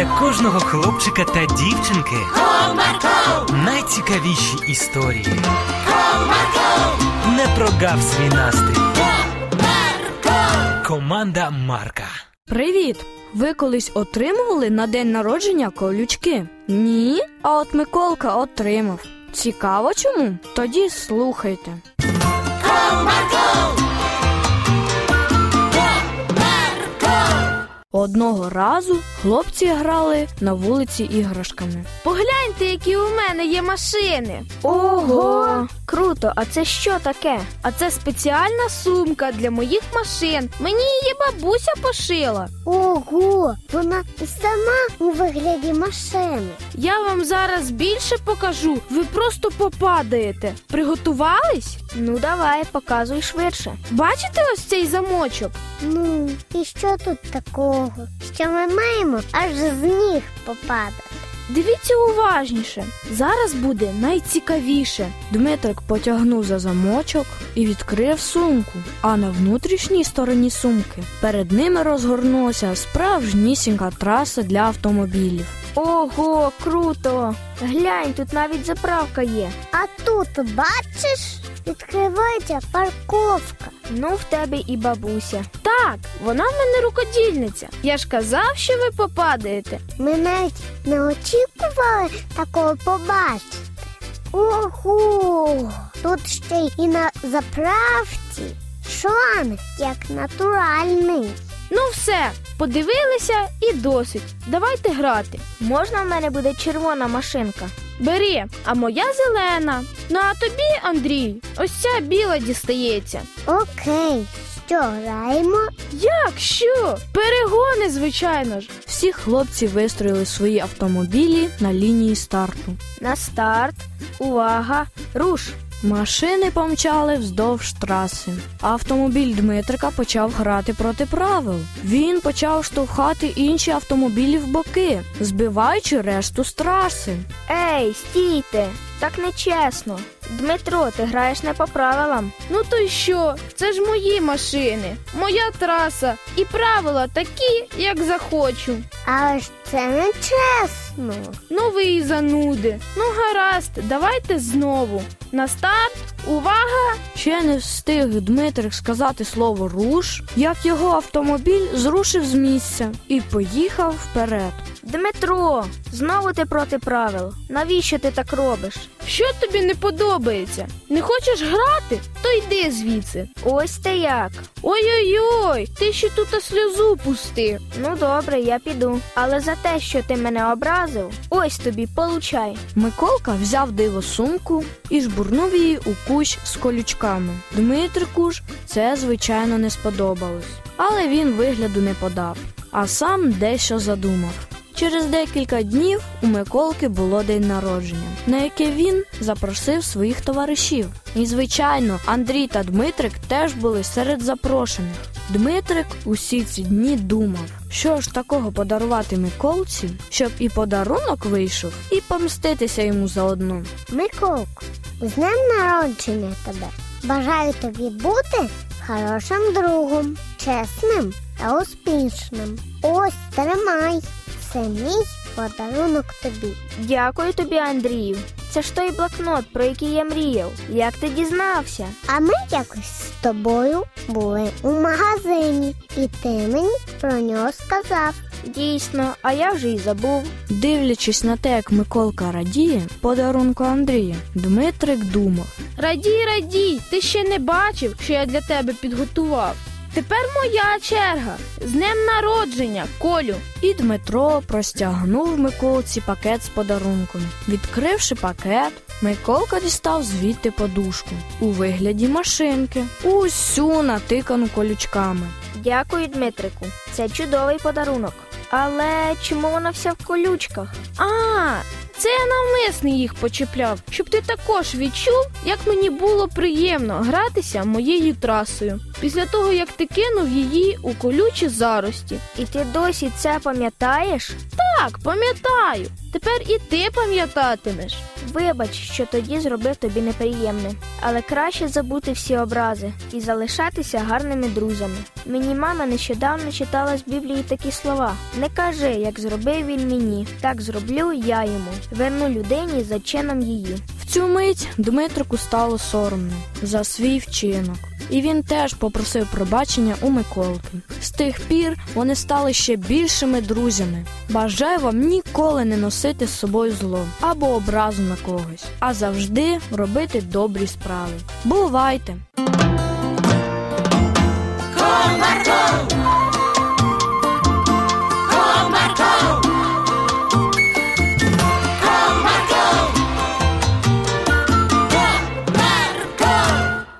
для кожного хлопчика та дівчинки Comarco, найцікавіші історії. Comarco, Не прогав свій настрій. Comarco. Команда Марка. Привіт! Ви колись отримували на день народження колючки? Ні? А от Миколка отримав. Цікаво чому? Тоді слухайте. Одного разу хлопці грали на вулиці іграшками. Погляньте, які у мене є машини. Ого! Круто, а це що таке? А це спеціальна сумка для моїх машин. Мені її бабуся пошила. Ого, вона сама у вигляді машини. Я вам зараз більше покажу. Ви просто попадаєте. Приготувались? Ну, давай, показуй швидше. Бачите ось цей замочок? Ну, і що тут такого? Що ми маємо аж з ніг попадати? Дивіться уважніше. Зараз буде найцікавіше. Дмитрик потягнув за замочок і відкрив сумку. А на внутрішній стороні сумки перед ними розгорнулася справжнісінька траса для автомобілів. Ого, круто! Глянь, тут навіть заправка є. А тут бачиш, відкривається парковка. Ну, в тебе і бабуся. Так, вона в мене рукодільниця. Я ж казав, що ви попадаєте. Ми навіть не очікували такого побачити. Ого! Тут ще й і на заправці шланг як натуральний. Ну, все, подивилися і досить. Давайте грати. Можна в мене буде червона машинка? Бери, а моя зелена. Ну а тобі, Андрій, ось ця біла дістається. Окей, що граємо? Як що? Перегони, звичайно ж. Всі хлопці вистроїли свої автомобілі на лінії старту. На старт, увага, руш. Машини помчали вздовж траси. Автомобіль Дмитрика почав грати проти правил. Він почав штовхати інші автомобілі в боки, збиваючи решту з траси. Ей, стійте! Так нечесно. Дмитро, ти граєш не по правилам. Ну то й що? Це ж мої машини, моя траса і правила такі, як захочу. Але ж це не чесно. Ну ви і зануди. Ну гаразд, давайте знову. На старт, увага! Ще не встиг Дмитрик сказати слово руш, як його автомобіль зрушив з місця і поїхав вперед. Дмитро, знову ти проти правил. Навіщо ти так робиш? Що тобі не подобається? Не хочеш грати? То йди звідси. Ось ти як. Ой-ой-ой, ти ще тут сльозу пусти. Ну добре, я піду. Але за те, що ти мене образив, ось тобі получай. Миколка взяв диво сумку і жбурнув її у кущ з колючками. Дмитрику ж це звичайно не сподобалось, але він вигляду не подав, а сам дещо задумав. Через декілька днів у Миколки було день народження, на яке він запросив своїх товаришів. І, звичайно, Андрій та Дмитрик теж були серед запрошених. Дмитрик усі ці дні думав, що ж такого подарувати Миколці, щоб і подарунок вийшов, і помститися йому заодно. Миколко, з днем народження тебе. Бажаю тобі бути хорошим другом, чесним та успішним. Ось тримай. Це мій подарунок тобі. Дякую тобі, Андрію. Це ж той блокнот, про який я мріяв. Як ти дізнався? А ми якось з тобою були у магазині, і ти мені про нього сказав. Дійсно, а я вже й забув. Дивлячись на те, як Миколка радіє подарунку Андрія, Дмитрик думав. Радій, радій, ти ще не бачив, що я для тебе підготував. Тепер моя черга. З днем народження, Колю. І Дмитро простягнув Миколці пакет з подарунком. Відкривши пакет, Миколка дістав звідти подушку у вигляді машинки, усю натикану колючками. Дякую, Дмитрику. Це чудовий подарунок. Але чому вона вся в колючках? А, це я навмисне їх почіпляв, щоб ти також відчув, як мені було приємно гратися моєю трасою. Після того, як ти кинув її у колючі зарості. І ти досі це пам'ятаєш? Так, пам'ятаю. Тепер і ти пам'ятатимеш. Вибач, що тоді зробив тобі неприємне, але краще забути всі образи і залишатися гарними друзями. Мені мама нещодавно читала з Біблії такі слова: не кажи, як зробив він мені, так зроблю я йому. Верну людині за чином її. В цю мить Дмитрику стало соромно за свій вчинок. І він теж попросив пробачення у Миколки. З тих пір вони стали ще більшими друзями. Бажаю вам ніколи не носити з собою зло або образу на когось, а завжди робити добрі справи. Бувайте! Комарко,